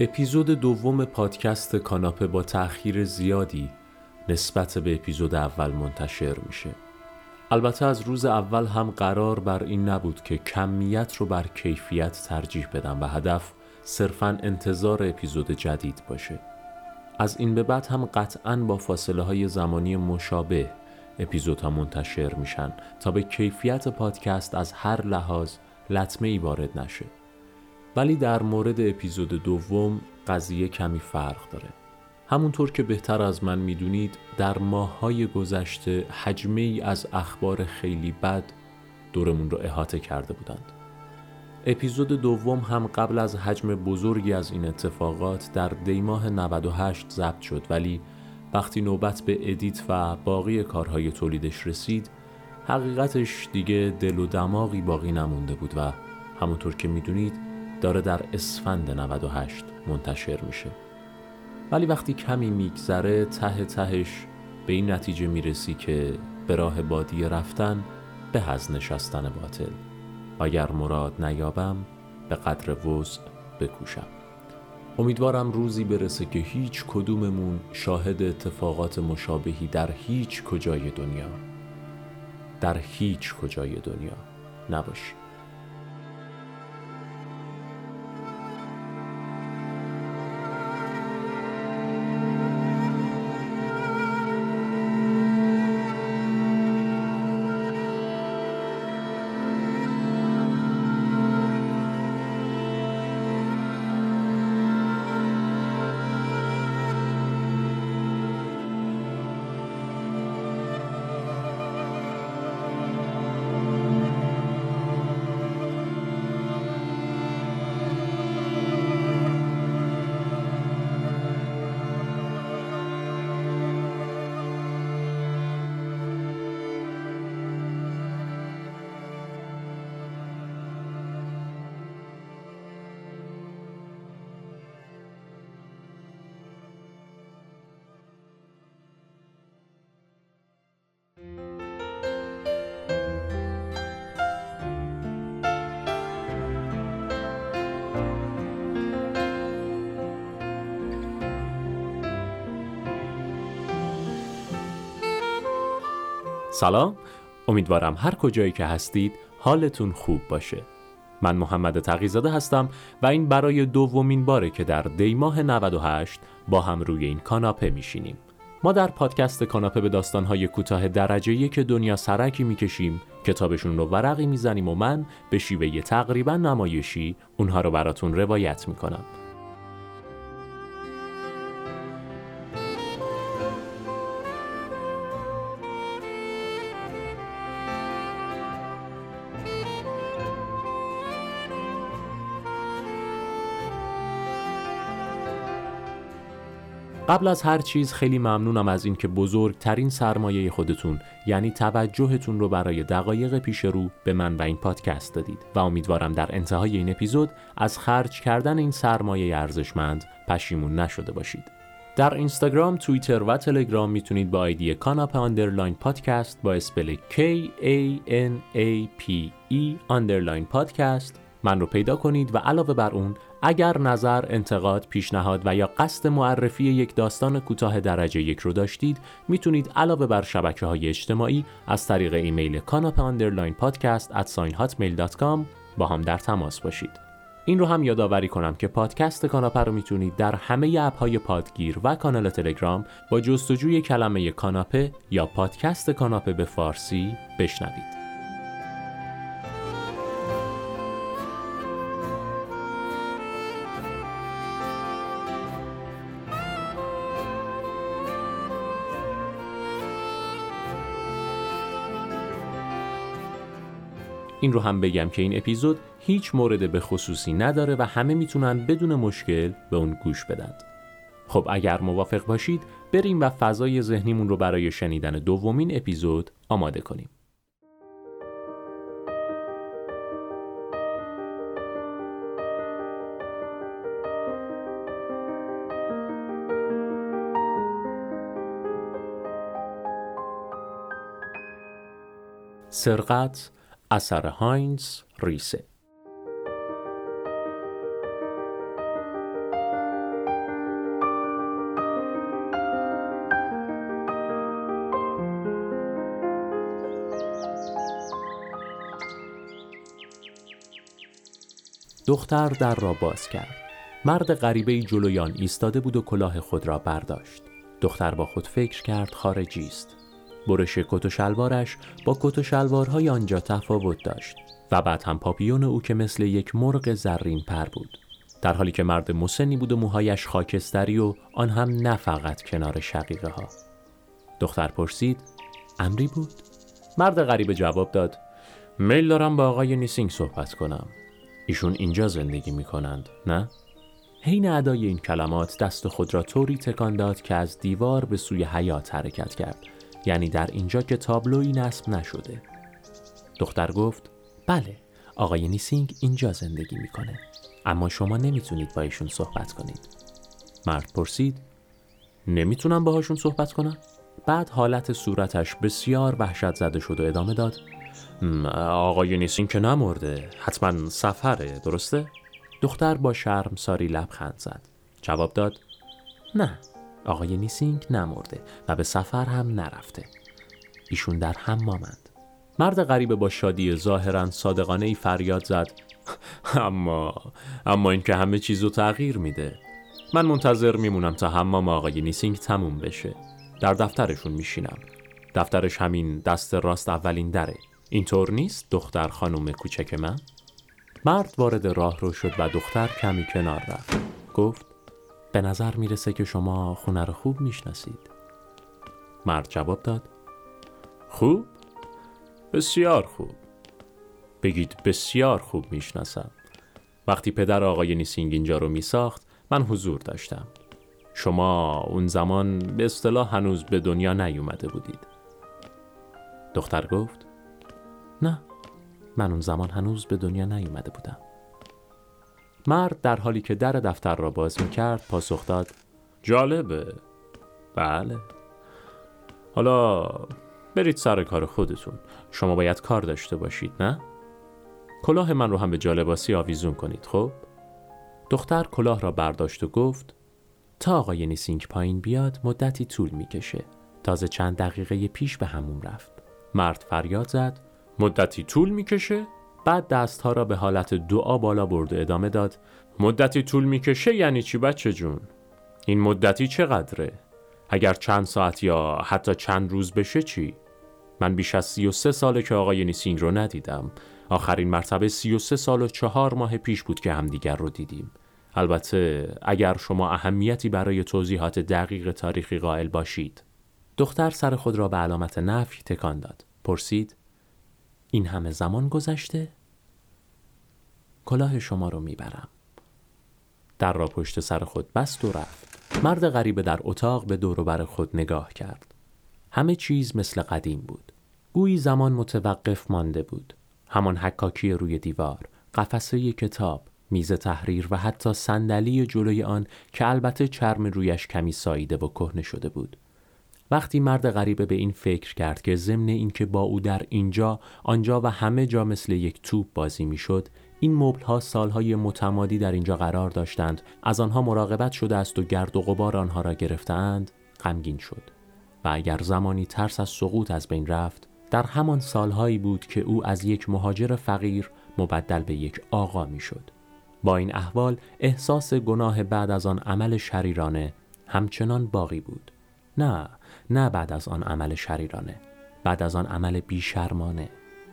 اپیزود دوم پادکست کاناپه با تأخیر زیادی نسبت به اپیزود اول منتشر میشه. البته از روز اول هم قرار بر این نبود که کمیت رو بر کیفیت ترجیح بدم و هدف صرفا انتظار اپیزود جدید باشه. از این به بعد هم قطعا با فاصله های زمانی مشابه اپیزودها منتشر میشن تا به کیفیت پادکست از هر لحاظ لطمه ای وارد نشه. ولی در مورد اپیزود دوم قضیه کمی فرق داره. همونطور که بهتر از من می‌دونید در ماههای گذشته حجمه ای از اخبار خیلی بد دورمون رو احاطه کرده بودند. اپیزود دوم هم قبل از حجم بزرگی از این اتفاقات در دیماه 98 ضبط شد ولی وقتی نوبت به ادیت و باقی کارهای تولیدش رسید حقیقتش دیگه دل و دماغی باقی نمونده بود و همونطور که می‌دونید داره در اسفند 98 منتشر میشه. ولی وقتی کمی میگذره ته تهش به این نتیجه می‌رسی که به راه بادی رفتن به از نشستن باطل. اگر مراد نیابم به قدر وضع بکوشم. امیدوارم روزی برسه که هیچ کدوممون شاهد اتفاقات مشابهی در هیچ کجای دنیا. در هیچ کجای دنیا نباشیم. سلام. امیدوارم هر کجایی که هستید حالتون خوب باشه. من محمد تقیزاده هستم و این برای دومین باره که در دیماه 98 با هم روی این کاناپه میشینیم. ما در پادکست کاناپه به داستانهای کوتاه درجه یک دنیا سرکی می‌کشیم کتابشون رو ورقی می‌زنیم و من به شیوه تقریبا نمایشی اونها رو براتون روایت می‌کنم. قبل از هر چیز خیلی ممنونم از اینکه بزرگترین سرمایه خودتون یعنی توجهتون رو برای دقایق پیش رو به من و این پادکست دادید و امیدوارم در انتهای این اپیزود از خرج کردن این سرمایه ارزشمند پشیمون نشده باشید. در اینستاگرام، توییتر و تلگرام می‌تونید با آیدی کاناپ underline پادکست با spell K A N A P E underline پادکست من رو پیدا کنید و علاوه بر اون اگر نظر، انتقاد، پیشنهاد و یا قصد معرفی یک داستان کوتاه درجه یک رو داشتید می‌تونید علاوه بر شبکه های اجتماعی از طریق ایمیل کاناپ underline پادکست با هم در تماس باشید. این رو هم یادآوری کنم که پادکست کاناپه رو می‌تونید در همه اپ های پادگیر و کانال تلگرام با جستجوی کلمه کاناپه یا پادکست کاناپه به فارسی بشنوید. این رو هم بگم که این اپیزود هیچ مورد به خصوصی نداره و همه می‌تونن بدون مشکل به اون گوش بدن. خب اگر موافق باشید بریم و فضای ذهنیمون رو برای شنیدن دومین اپیزود آماده کنیم. سرقت اثر هاینز ریسه. دختر در را باز کرد. مرد غریبه جلویان ایستاده بود و کلاه خود را برداشت. دختر با خود فکر کرد خارجی است. برش کت و شلوارش با کت و شلوارهای آنجا تفاوت داشت و بعد هم پاپیون او که مثل یک مرغ زرین پر بود. در حالی که مرد مسنی بود و موهایش خاکستری و آن هم نه فقط کنار شقیقه ها دختر پرسید امری بود؟ مرد غریب جواب داد میل دارم با آقای نیسینگ صحبت کنم. ایشون اینجا زندگی می کنند نه؟ حین ادای این کلمات دست خود را طوری تکان داد که از دیوار به سوی حیات حرکت کرد. یعنی در اینجا که تابلوی نصب نشده. دختر گفت بله آقای نیسینگ اینجا زندگی می‌کنه اما شما نمی‌تونید با ایشون صحبت کنید. مرد پرسید نمی‌تونم باهاشون صحبت کنم؟ بعد حالت صورتش بسیار وحشت زده شد و ادامه داد آقای نیسینگ که نمرده حتما سفره درسته؟ دختر با شرم ساری لبخند زد. جواب داد نه. آقای نیسینگ نمرده و به سفر هم نرفته. ایشون در حمامند. مرد غریبه با شادی ظاهرا صادقانه ای فریاد زد. اما اما این که همه چیزو تغییر میده. من منتظر میمونم تا حمام آقای نیسینگ تموم بشه. در دفترشون میشینم. دفترش همین دست راست اولین دره. اینطور نیست دختر خانم کوچک من؟ مرد وارد راه رو شد و دختر کمی کنار رفت. گفت به نظر می‌رسه که شما خونه رو خوب می‌شناسید. مرد جواب داد خوب؟ بسیار خوب. بگید بسیار خوب می‌شناسم. وقتی پدر آقای نیسینگ اینجا رو میساخت من حضور داشتم. شما اون زمان به اصطلاح هنوز به دنیا نیومده بودید. دختر گفت نه من اون زمان هنوز به دنیا نیومده بودم. مرد در حالی که در دفتر را باز می کرد پاسخ داد. جالبه. بله. حالا برید سر کار خودتون. شما باید کار داشته باشید نه؟ کلاه من رو هم به جالباسی آویزون کنید خب؟ دختر کلاه را برداشت و گفت تا آقای نیسینگ پایین بیاد مدتی طول می‌کشه. تازه چند دقیقه پیش به همون رفت. مرد فریاد زد مدتی طول می‌کشه؟ بعد دستها را به حالت دعا بالا برد و ادامه داد مدتی طول می‌کشه یعنی چی بچه جون؟ این مدتی چقدره؟ اگر چند ساعت یا حتی چند روز بشه چی؟ من بیش از سی و سه ساله که آقای نیسینگ رو ندیدم. آخرین مرتبه سی و سه سال و چهار ماه پیش بود که همدیگر رو دیدیم. البته اگر شما اهمیتی برای توضیحات دقیق تاریخی قائل باشید. دختر سر خود را به علامت نفی تکان داد. پرسید این همه زمان گذشته؟ کلاه شما رو می‌برم. در را پشت سر خود بست و رفت. مرد غریبه در اتاق به بر خود نگاه کرد. همه چیز مثل قدیم بود. گویی زمان متوقف مانده بود. همان حکاکی روی دیوار قفسه کتاب میز تحریر و حتی صندلی جلوی آن که البته چرم رویش کمی ساییده و کهنه شده بود. وقتی مرد غریبه به این فکر کرد که ضمن اینکه با او در اینجا آنجا و همه جا مثل یک توپ بازی می‌شد این مبل ها سالهای متمادی در اینجا قرار داشتند. از آنها مراقبت شده است و گرد و غبار آنها را گرفتند. غمگین شد. و اگر زمانی ترس از سقوط از بین رفت در همان سالهایی بود که او از یک مهاجر فقیر مبدل به یک آقا می‌شد. با این احوال احساس گناه بعد از آن عمل شریرانه همچنان باقی بود. نه نه بعد از آن عمل شریرانه. بعد از آن عمل بیشرمانه.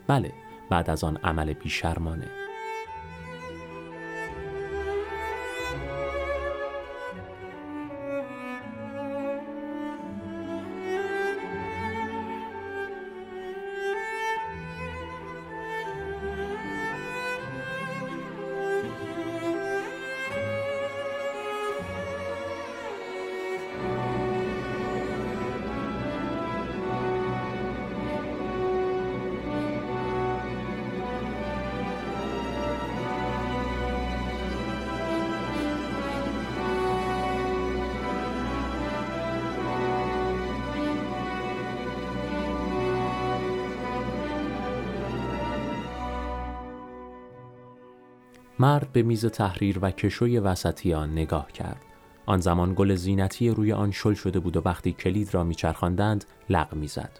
بله بعد از آن عمل بیشرمانه. مرد به میز تحریر و کشوی وسطی آن نگاه کرد. آن زمان گل زینتی روی آن شل شده بود و وقتی کلید را میچرخاندند لغ می‌زد.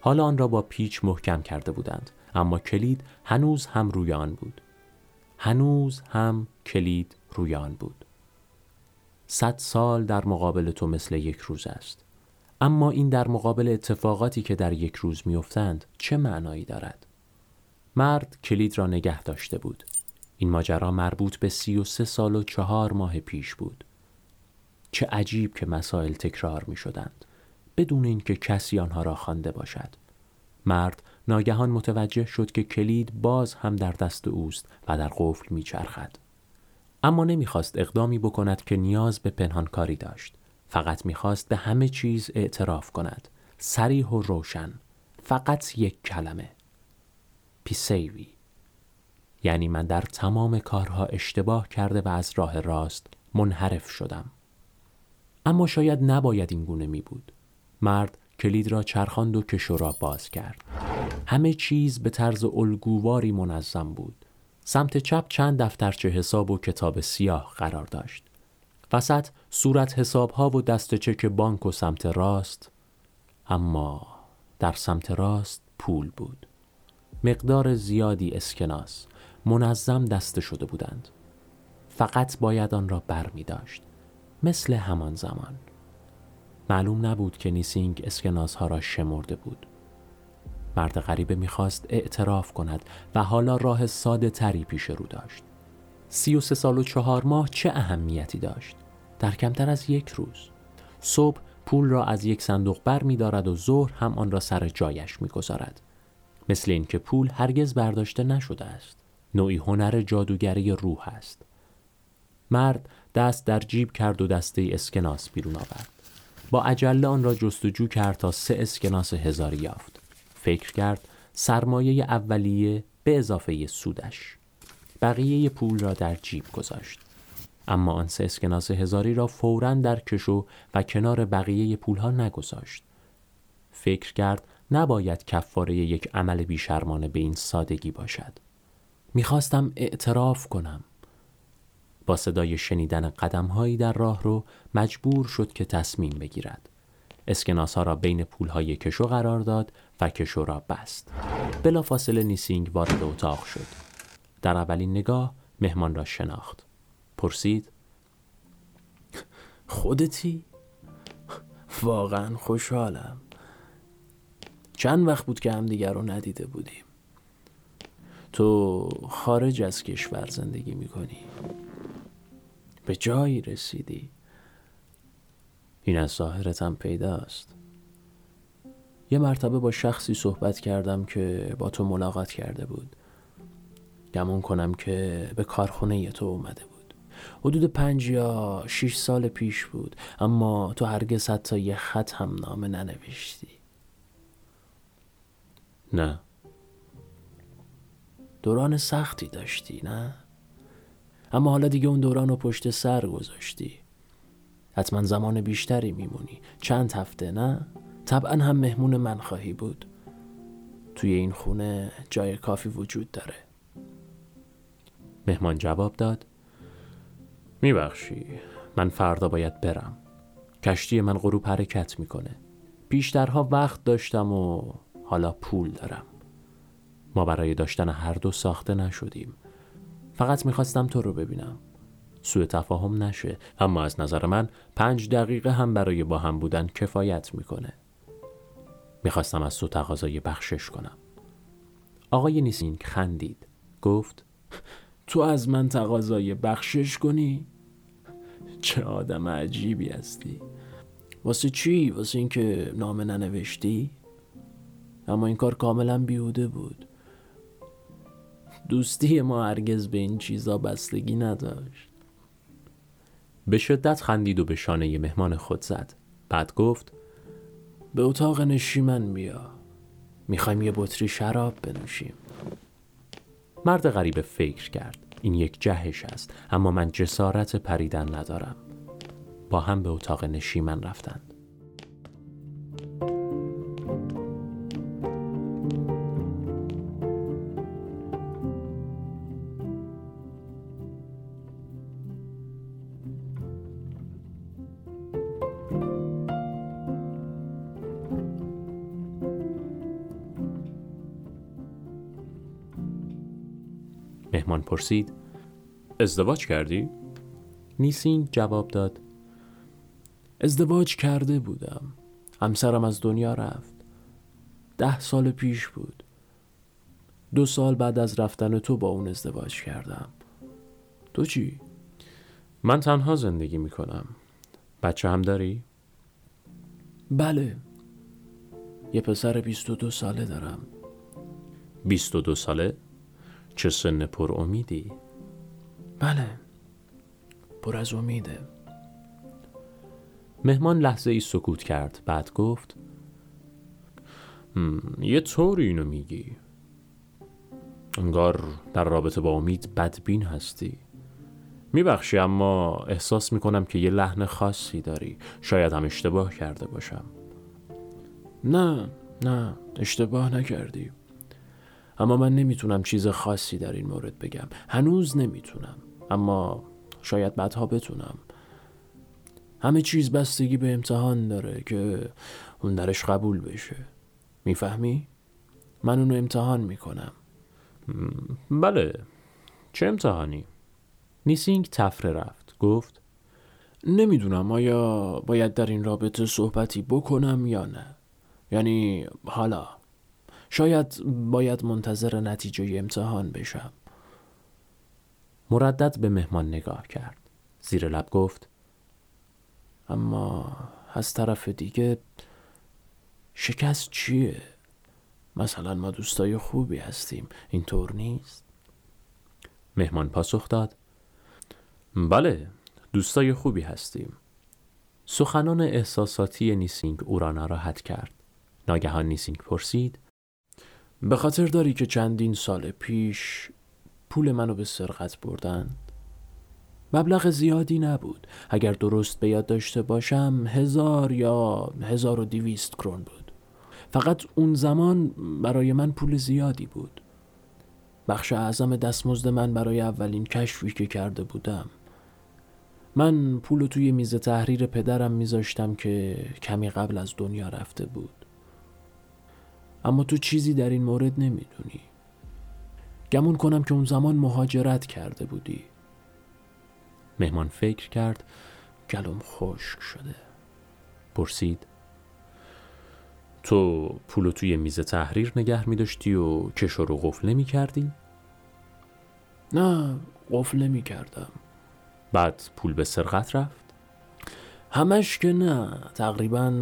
حالا آن را با پیچ محکم کرده بودند اما کلید هنوز هم روی آن بود. هنوز هم کلید روی آن بود صد سال در مقابل تو مثل یک روز است اما این در مقابل اتفاقاتی که در یک روز میافتند چه معنایی دارد مرد کلید را نگه داشته بود این ماجرا مربوط به سی و سه سال و چهار ماه پیش بود. چه عجیب که مسائل تکرار می شدند بدون اینکه کسی آنها را خوانده باشد. مرد ناگهان متوجه شد که کلید باز هم در دست اوست و در قفل میچرخد. اما نمی‌خواست اقدامی بکند که نیاز به پنهانکاری داشت. فقط می‌خواست به همه چیز اعتراف کند. سریح و روشن. فقط یک کلمه. پیسیوی. یعنی من در تمام کارها اشتباه کرده و از راه راست منحرف شدم. اما شاید نباید این گونه می بود. مرد کلید را چرخاند و کشو را باز کرد. همه چیز به طرز الگوواری منظم بود. سمت چپ چند دفترچه حساب و کتاب سیاه قرار داشت. وسط صورت حساب ها و دست چک بانک و سمت راست اما در سمت راست پول بود. مقدار زیادی اسکناس. منظم دسته شده بودند. فقط باید آن را بر می داشت مثل همان زمان. معلوم نبود که نیسینگ اسکناس ها را شمرده بود. مرد غریبه می‌خواست اعتراف کند و حالا راه ساده تری پیش رو داشت. سی و سه سال و چهار ماه چه اهمیتی داشت؟ در کمتر از یک روز. صبح پول را از یک صندوق بر می دارد و ظهر هم آن را سر جایش می گذارد. مثل اینکه پول هرگز برداشته نشده است. نوعی هنر جادوگری روح است. مرد دست در جیب کرد و دسته اسکناس بیرون آورد. با عجله آن را جستجو کرد تا سه اسکناس هزاری یافت. فکر کرد سرمایه اولیه به اضافه سودش. بقیه پول را در جیب گذاشت. اما آن سه اسکناس هزاری را فورا در کشو و کنار بقیه پولها نگذاشت. فکر کرد نباید کفاره یک عمل بیشرمانه به این سادگی باشد. می‌خواستم اعتراف کنم. با صدای شنیدن قدمهایی در راه رو مجبور شد که تصمیم بگیرد. اسکناس ها را بین پول های کشو قرار داد و کشو را بست. بلا فاصله نیسینگ وارد اتاق شد. در اولین نگاه مهمان را شناخت. پرسید خودتی؟ واقعا خوشحالم. چند وقت بود که همدیگر رو ندیده بودیم. تو خارج از کشور زندگی می‌کنی؟ به جایی رسیدی؟ این از ظاهرتم پیداست. یه مرتبه با شخصی صحبت کردم که با تو ملاقات کرده بود. گمون کنم که به کارخونه تو اومده بود. حدود پنج یا شیش سال پیش بود اما تو هرگز حتی یه خط هم نامه ننوشتی. نه. دوران سختی داشتی نه؟ اما حالا دیگه اون دوران رو پشت سر گذاشتی. حتما زمان بیشتری میمونی. چند هفته نه؟ طبعا هم مهمون من خواهی بود. توی این خونه جای کافی وجود داره. مهمان جواب داد. میبخشی. من فردا باید برم. کشتی من غروب حرکت می‌کنه. بیشترها وقت داشتم و حالا پول دارم. ما برای داشتن هر دو ساخته نشدیم. فقط می‌خواستم تو رو ببینم. سوء تفاهم نشه اما از نظر من پنج دقیقه هم برای با هم بودن کفایت می‌کنه. می‌خواستم از تو تقاضای بخشش کنم. آقای نیسینگ خندید. گفت تو از من تقاضای بخشش کنی؟ چه آدم عجیبی هستی. واسه چی؟ واسه اینکه نامه ننوشتی؟ اما این کار کاملا بیهوده بود. دوستی ما هرگز به این چیزا بستگی نداشت. به شدت خندید و به شانه مهمان خود زد. بعد گفت به اتاق نشیمن بیا. می‌خوایم یه بطری شراب بنوشیم. مرد غریب فکر کرد. این یک جهش است اما من جسارت پریدن ندارم. با هم به اتاق نشیمن رفتند. پرسید ازدواج کردی؟ نیسینگ جواب داد ازدواج کرده بودم همسرم از دنیا رفت ده سال پیش بود دو سال بعد از رفتن تو با اون ازدواج کردم تو چی؟ من تنها زندگی می‌کنم بچه هم داری؟ بله یه پسر 22 ساله دارم 22 ساله؟ چه سن پر امیدی؟ بله پر از امیده. مهمان لحظه ای سکوت کرد بعد گفت یه طوری اینو میگی. انگار در رابطه با امید بدبین هستی. میبخشی اما احساس می‌کنم که یه لحن خاصی داری. شاید هم اشتباه کرده باشم. نه نه اشتباه نکردی. اما من نمی‌تونم چیز خاصی در این مورد بگم. هنوز نمی‌تونم. اما شاید بعدها بتونم. همه چیز بستگی به امتحان داره که اون درش قبول بشه. می‌فهمی؟ من اونو امتحان می‌کنم. بله. چه امتحانی؟ نیسینگ تفره رفت. گفت نمی‌دونم آیا باید در این رابطه صحبتی بکنم یا نه. یعنی حالا شاید باید منتظر نتیجه امتحان بشم. مردد به مهمان نگاه کرد. زیر لب گفت اما از طرف دیگه شکست چیه؟ مثلا ما دوستای خوبی هستیم. اینطور نیست؟ مهمان پاسخ داد بله دوستای خوبی هستیم. سخنان احساساتی نیسینگ او را ناراحت کرد. ناگهان نیسینگ پرسید به خاطر داری که چندین سال پیش پول منو به سرقت بردن؟ مبلغ زیادی نبود. اگر درست به یاد داشته باشم هزار یا هزار و دیویست کرون بود. فقط اون زمان برای من پول زیادی بود. بخش اعظم دستمزد من برای اولین کشفی که کرده بودم. من پول توی میز تحریر پدرم میذاشتم که کمی قبل از دنیا رفته بود. اما تو چیزی در این مورد نمی‌دونی. گمون کنم که اون زمان مهاجرت کرده بودی. مهمان فکر کرد گلوم خشک شده. پرسید تو پولو توی میز تحریر نگه می داشتی و کشو رو قفل نمی کردی؟ نه قفل نمی کردم بعد پول به سرقت رفت؟ همش که نه تقریبا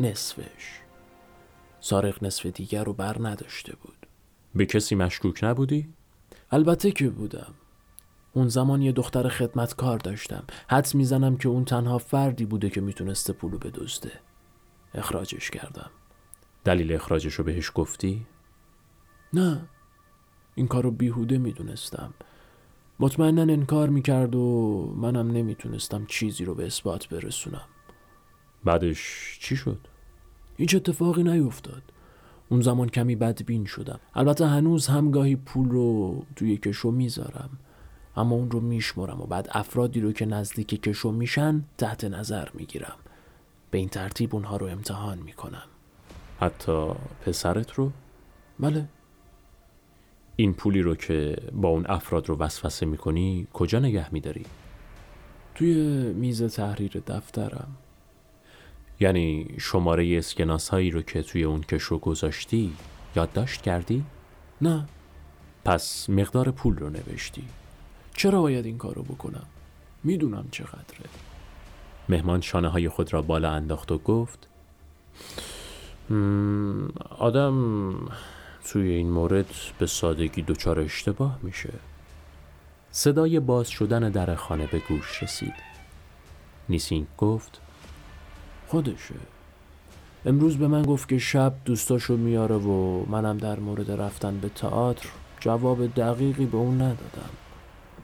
نصفش. سارق نصف دیگر رو بر نداشته بود. به کسی مشکوک نبودی؟ البته که بودم. اون زمان یه دختر خدمتکار داشتم. حدس می‌زنم که اون تنها فردی بوده که می‌تونسته پولو بدزده. اخراجش کردم. دلیل اخراجش رو بهش گفتی؟ نه. این کار رو بیهوده می‌دونستم. مطمئنا انکار می‌کرد و منم نمی‌تونستم چیزی رو به اثبات برسونم. بعدش چی شد؟ هیچ اتفاقی نیفتاد. اون زمان کمی بدبین شدم. البته هنوز هم گاهی پول رو توی کشو می‌ذارم. اما اون رو میشمرم و بعد افرادی رو که نزدیک کشو میشن تحت نظر می‌گیرم. به این ترتیب اونها رو امتحان می‌کنم. حتی پسرت رو؟ بله. این پولی رو که با اون افراد رو وسوسه می‌کنی کجا نگه میداری؟ توی میز تحریر دفترم. یعنی شماره اسکناس هایی رو که توی اون کشو گذاشتی یادداشت کردی؟ نه. پس مقدار پول رو نوشتی. چرا باید این کارو بکنم؟ می‌دونم چقدره. مهمان شانه های خود را بالا انداخت و گفت آدم توی این مورد به سادگی دچار اشتباه میشه. صدای باز شدن در خانه به گوش رسید. نیسینگ گفت خودشه. امروز به من گفت که شب دوستاشو میاره و منم در مورد رفتن به تئاتر جواب دقیقی به اون ندادم.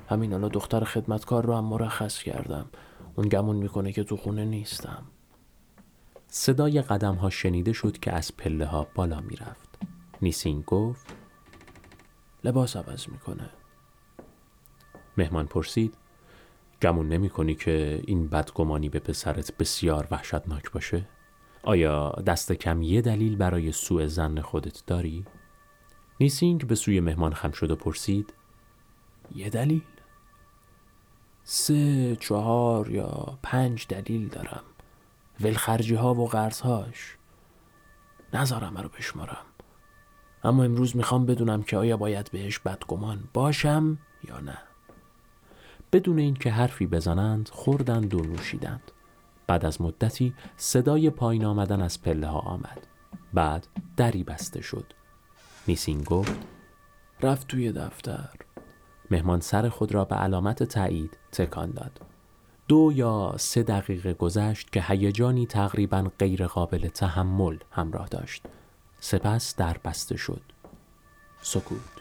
همین الان دختر خدمتکار رو هم مرخص کردم. اون گمون می‌کنه که تو خونه نیستم. صدای قدم ها شنیده شد که از پله ها بالا می‌رفت. نیسین گفت لباس عوض می‌کنه. مهمان پرسید گمون نمی کنی که این بدگمانی به پسرت بسیار وحشتناک باشه؟ آیا دست کم یه دلیل برای سوء زن خودت داری؟ نیسینگ به سوی مهمان خم شد و پرسید یه دلیل؟ سه چهار یا پنج دلیل دارم ولخرجی ها و قرضهاش نذارم رو بشمارم اما امروز می‌خوام بدونم که آیا باید بهش بدگمان باشم یا نه بدون اینکه حرفی بزنند خوردند و نوشیدند. بعد از مدتی صدای پایین آمدن از پله ها آمد. بعد دری بسته شد. نیسین گفت رفت توی دفتر. مهمان سر خود را به علامت تایید تکان داد. دو یا سه دقیقه گذشت که هیجانی تقریبا غیر قابل تحمل همراه داشت. سپس در بسته شد. سکوت.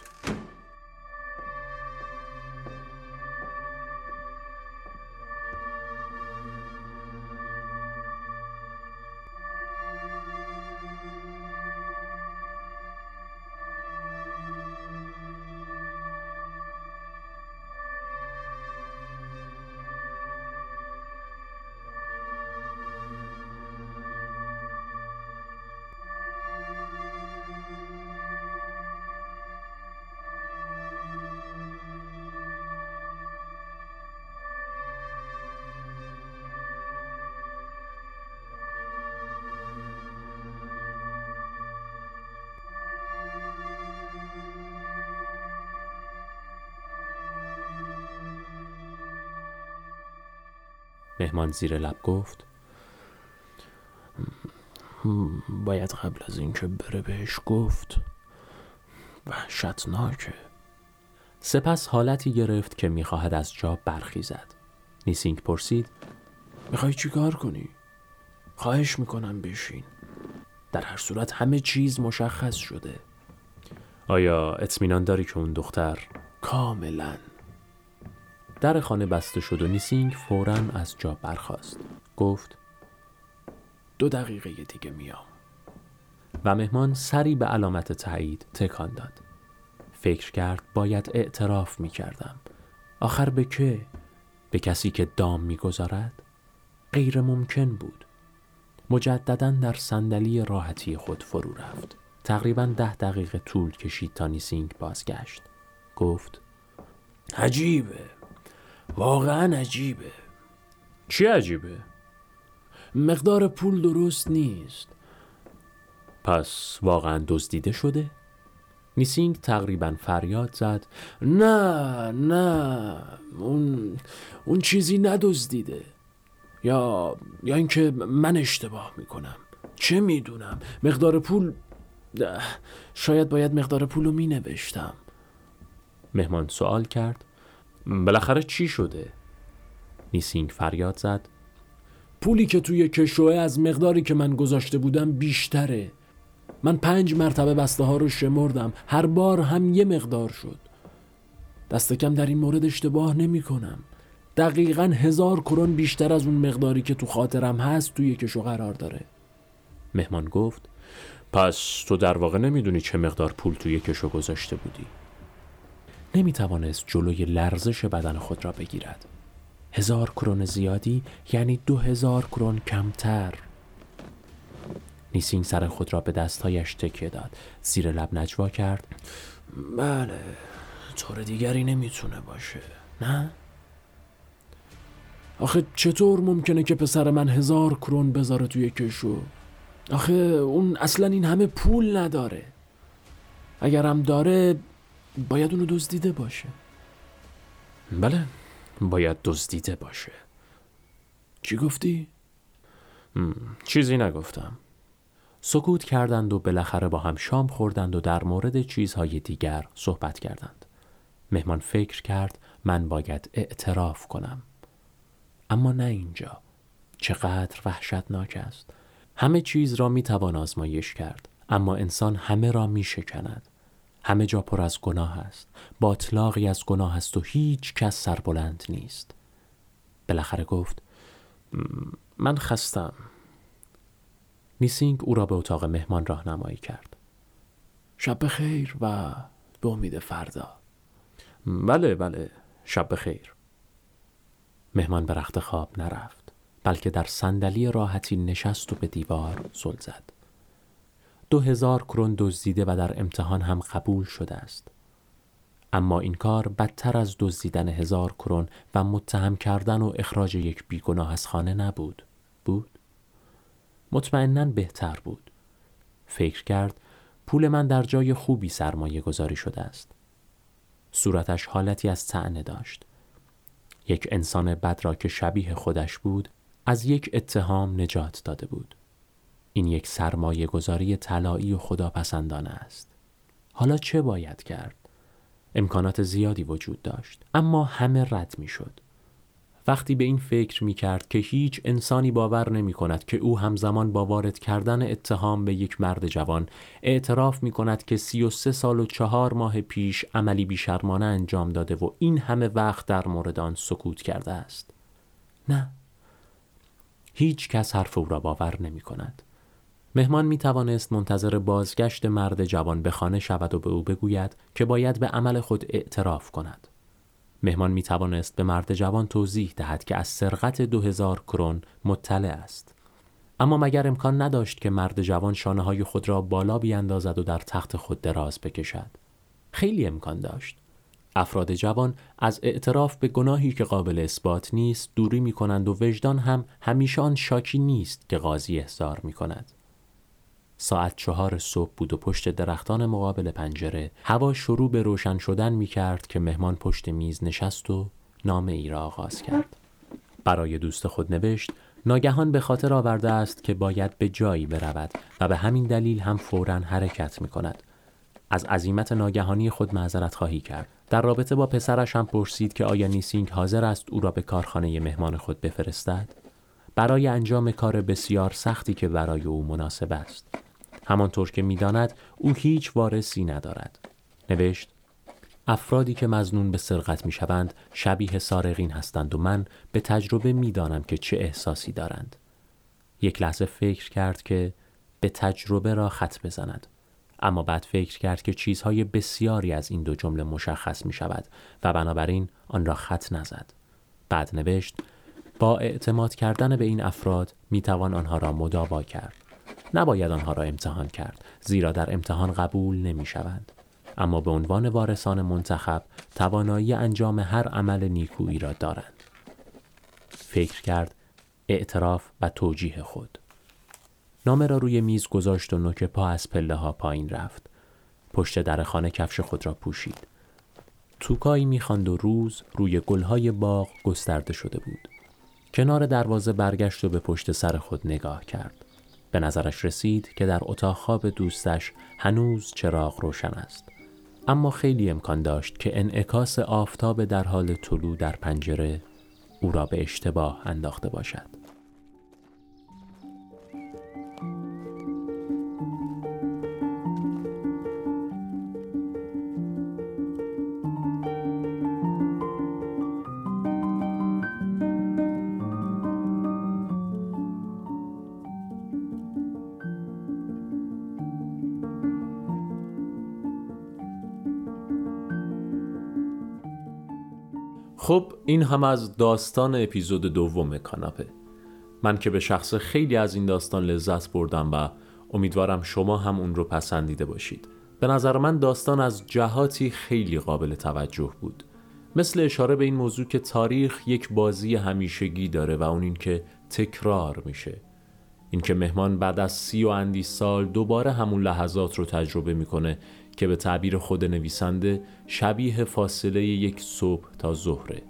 مهمان زیر لب گفت باید قبل از اینکه بره بهش گفت وحشتناکه. سپس حالتی گرفت که می‌خواهد از جا برخیزد. نیسینگ پرسید می‌خوای چیکار کنی؟ خواهش می‌کنم بشین. در هر صورت همه چیز مشخص شده. آیا اطمینان داری که اون دختر کاملا. در خانه بسته شد و نیسینگ فورا از جا برخاست. گفت دو دقیقه دیگه میام. و مهمان سری به علامت تایید تکان داد. فکر کرد باید اعتراف می کردم آخر به که؟ به کسی که دام می‌گذارد؟ غیر ممکن بود. مجددا در صندلی راحتی خود فرو رفت. تقریبا ده دقیقه طول کشید تا نیسینگ بازگشت. گفت عجیبه. واقعا عجیبه. چی عجیبه؟ مقدار پول درست نیست. پس واقعا دزدیده شده؟ نیسینگ تقریبا فریاد زد. نه نه اون اون چیزی ندزدیده. یا یا اینکه من اشتباه می‌کنم. چه می‌دونم؟ مقدار پول شاید باید مقدار پول رو می نوشتم مهمان سوال کرد. بالاخره چی شده؟ نیسینگ فریاد زد. پولی که توی کشوه از مقداری که من گذاشته بودم بیشتره. من پنج مرتبه بسته ها رو شمردم. هر بار هم یه مقدار شد. دست کم در این مورد اشتباه نمی کنم. دقیقا هزار کرون بیشتر از اون مقداری که تو خاطرم هست توی کشو قرار داره. مهمان گفت پس تو در واقع نمی‌دونی چه مقدار پول توی کشو گذاشته بودی. نمی توانست جلوی لرزش بدن خود را بگیرد. هزار کرون زیادی یعنی دو هزار کرون کمتر. نیسینگ سر خود را به دستهایش تکیه داد. زیر لب نجوا کرد. بله طور دیگری نمی‌تونه باشه. نه؟ آخه چطور ممکنه که پسر من هزار کرون بذاره توی کشو؟ آخه اون اصلا این همه پول نداره. اگر هم داره باید اونو دزدیده باشه. بله باید دزدیده باشه. چی گفتی؟ چیزی نگفتم. سکوت کردند و بالاخره با هم شام خوردند و در مورد چیزهای دیگر صحبت کردند. مهمان فکر کرد من باید اعتراف کنم. اما نه اینجا. چقدر وحشتناک است. همه چیز را می توان آزمایش کرد اما انسان همه را می شکند همه جا پر از گناه است. باطلاقی از گناه است و هیچ کس سربلند نیست. بالاخره گفت من خستم. نیسینگ او را به اتاق مهمان راهنمایی کرد. شب خیر و به امید فردا. بله بله شب خیر مهمان به رخت خواب نرفت بلکه در صندلی راحتی نشست و به دیوار زل زد. دو هزار کرون دزدیده و در امتحان هم قبول شده است. اما این کار بدتر از دزدیدن هزار کرون و متهم کردن و اخراج یک بیگناه از خانه نبود. بود؟ مطمئنا بهتر بود. فکر کرد پول من در جای خوبی سرمایه گذاری شده است. صورتش حالتی از تعنه داشت. یک انسان بد را که شبیه خودش بود از یک اتهام نجات داده بود. این یک سرمایه گذاری طلایی و خداپسندانه است. حالا چه باید کرد؟ امکانات زیادی وجود داشت اما همه رد می شد وقتی به این فکر می کرد که هیچ انسانی باور نمی کند که او همزمان با وارد کردن اتهام به یک مرد جوان اعتراف می کند که سی و سه سال و چهار ماه پیش عملی بیشرمانه انجام داده و این همه وقت در مورد آن سکوت کرده است. نه. هیچ کس حرف او را باور نمی کند مهمان می توانست منتظر بازگشت مرد جوان به خانه شود و به او بگوید که باید به عمل خود اعتراف کند. مهمان می توانست به مرد جوان توضیح دهد که از سرقت دو هزار کرون مطلع است. اما مگر امکان نداشت که مرد جوان شانه های خود را بالا بیاندازد و در تخت خود دراز بکشد. خیلی امکان داشت. افراد جوان از اعتراف به گناهی که قابل اثبات نیست دوری می کنند و وجدان هم همیشه آن شاکی نیست که قاضی احضار می کند. ساعت چهار صبح بود و پشت درختان مقابل پنجره هوا شروع به روشن شدن می کرد که مهمان پشت میز نشست و نامه ای را آغاز کرد. برای دوست خود نوشت ناگهان به خاطر آورده است که باید به جایی برود و به همین دلیل هم فورا حرکت می کند. از عظیمت ناگهانی خود معذرت خواهی کرد. در رابطه با پسرش هم پرسید که آیا نیسینگ حاضر است او را به کارخانه مهمان خود بفرستد؟ برای انجام کار بسیار سختی که برای او مناسب است. همانطور که می‌داند او هیچ وارثی ندارد. نوشت افرادی که مزنون به سرقت می‌شوند شبیه سارقین هستند و من به تجربه می‌دانم که چه احساسی دارند. یک لحظه فکر کرد که به تجربه را خط بزند. اما بعد فکر کرد که چیزهای بسیاری از این دو جمله مشخص می شود و بنابراین آن را خط نزد. بعد نوشت با اعتماد کردن به این افراد می توان آنها را مداوا کرد. نباید آنها را امتحان کرد زیرا در امتحان قبول نمی شوند. اما به عنوان وارثان منتخب توانایی انجام هر عمل نیکویی را دارند. فکر کرد اعتراف و توجیه خود. نامه را روی میز گذاشت و نوک پا از پله ها پایین رفت. پشت در خانه کفش خود را پوشید. توکایی می‌خواند و روز روی گلهای باغ گسترده شده بود. کنار دروازه برگشت و به پشت سر خود نگاه کرد. به نظرش رسید که در اتاق خواب دوستش هنوز چراغ روشن است. اما خیلی امکان داشت که انعکاس آفتاب در حال طلوع در پنجره او را به اشتباه انداخته باشد. خب این هم از داستان اپیزود دوم کاناپه. من که به شخص خیلی از این داستان لذت بردم و امیدوارم شما هم اون رو پسندیده باشید. به نظر من داستان از جهاتی خیلی قابل توجه بود. مثل اشاره به این موضوع که تاریخ یک بازی همیشگی داره و اون این که تکرار میشه. اینکه مهمان بعد از سی و اندی سال دوباره همون لحظات رو تجربه می‌کنه که به تعبیر خود نویسنده شبیه فاصله یک صبح تا ظهره.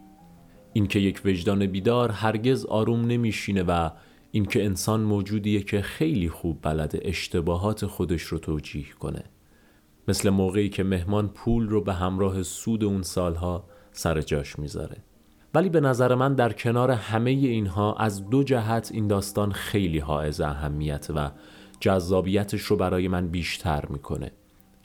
اینکه یک وجدان بیدار هرگز آروم نمیشینه و اینکه انسان موجودیه که خیلی خوب بلده اشتباهات خودش رو توجیه کنه. مثل موقعی که مهمان پول رو به همراه سود اون سالها سر جاش می‌ذاره. ولی به نظر من در کنار همه اینها از دو جهت این داستان خیلی حائز اهمیت و جذابیتش رو برای من بیشتر می‌کنه.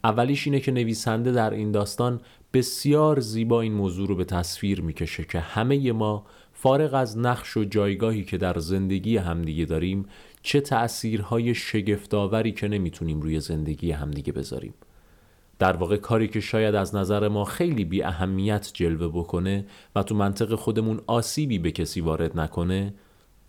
اولیش اینه که نویسنده در این داستان بسیار زیبا این موضوع رو به تصویر می‌کشه که همه ما فارغ از نقش و جایگاهی که در زندگی همدیگه داریم چه تأثیرهای شگفتآوری که نمی‌تونیم روی زندگی همدیگه بذاریم. در واقع کاری که شاید از نظر ما خیلی بی اهمیت جلوه بکنه و تو منطق خودمون آسیبی به کسی وارد نکنه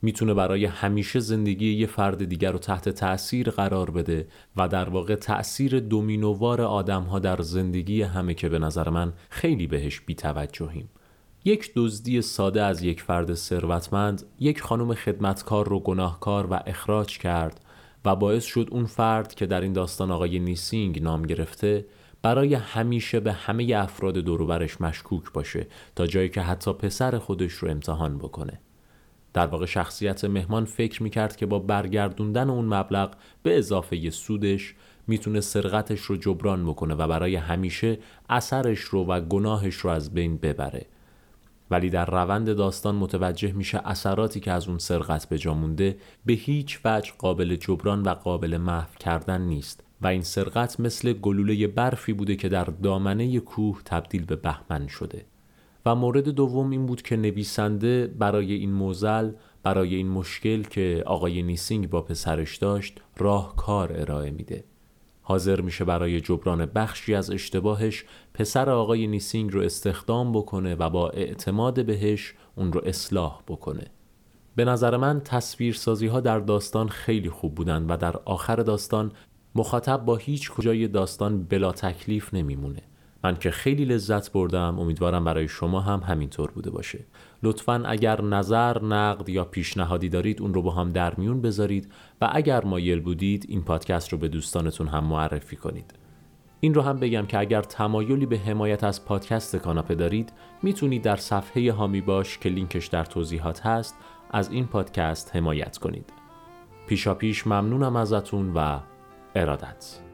می‌تونه برای همیشه زندگی یه فرد دیگر رو تحت تأثیر قرار بده و در واقع تأثیر دومینووار آدم ها در زندگی همه که به نظر من خیلی بهش بیتوجهیم. یک دزدی ساده از یک فرد ثروتمند یک خانم خدمتکار رو گناهکار و اخراج کرد و باعث شد اون فرد که در این داستان آقای نیسینگ نام گرفته برای همیشه به همه افراد دوروبرش مشکوک باشه تا جایی که حتی پسر خودش رو امتحان بکنه. در واقع شخصیت مهمان فکر می‌کرد که با برگردوندن اون مبلغ به اضافه سودش می‌تونه سرقتش رو جبران بکنه و برای همیشه اثرش رو و گناهش رو از بین ببره. ولی در روند داستان متوجه میشه اثراتی که از اون سرقت به جا مونده به هیچ وجه قابل جبران و قابل محو کردن نیست و این سرقت مثل گلوله برفی بوده که در دامنه کوه تبدیل به بهمن شده. و مورد دوم این بود که نویسنده برای این موزل برای این مشکل که آقای نیسینگ با پسرش داشت راهکار ارائه میده. حاضر میشه برای جبران بخشی از اشتباهش پسر آقای نیسینگ رو استخدام بکنه و با اعتماد بهش اون رو اصلاح بکنه. به نظر من تصویرسازی ها در داستان خیلی خوب بودن و در آخر داستان مخاطب با هیچ کجای داستان بلا تکلیف نمیمونه. من که خیلی لذت بردم. امیدوارم برای شما هم همینطور بوده باشه. لطفا اگر نظر، نقد یا پیشنهادی دارید اون رو با هم در میون بذارید و اگر مایل بودید این پادکست رو به دوستانتون هم معرفی کنید. این رو هم بگم که اگر تمایلی به حمایت از پادکست کاناپه دارید می‌تونید در صفحه هامی باش که لینکش در توضیحات هست از این پادکست حمایت کنید. پیشا پیش ممنونم ازتون و ارادت.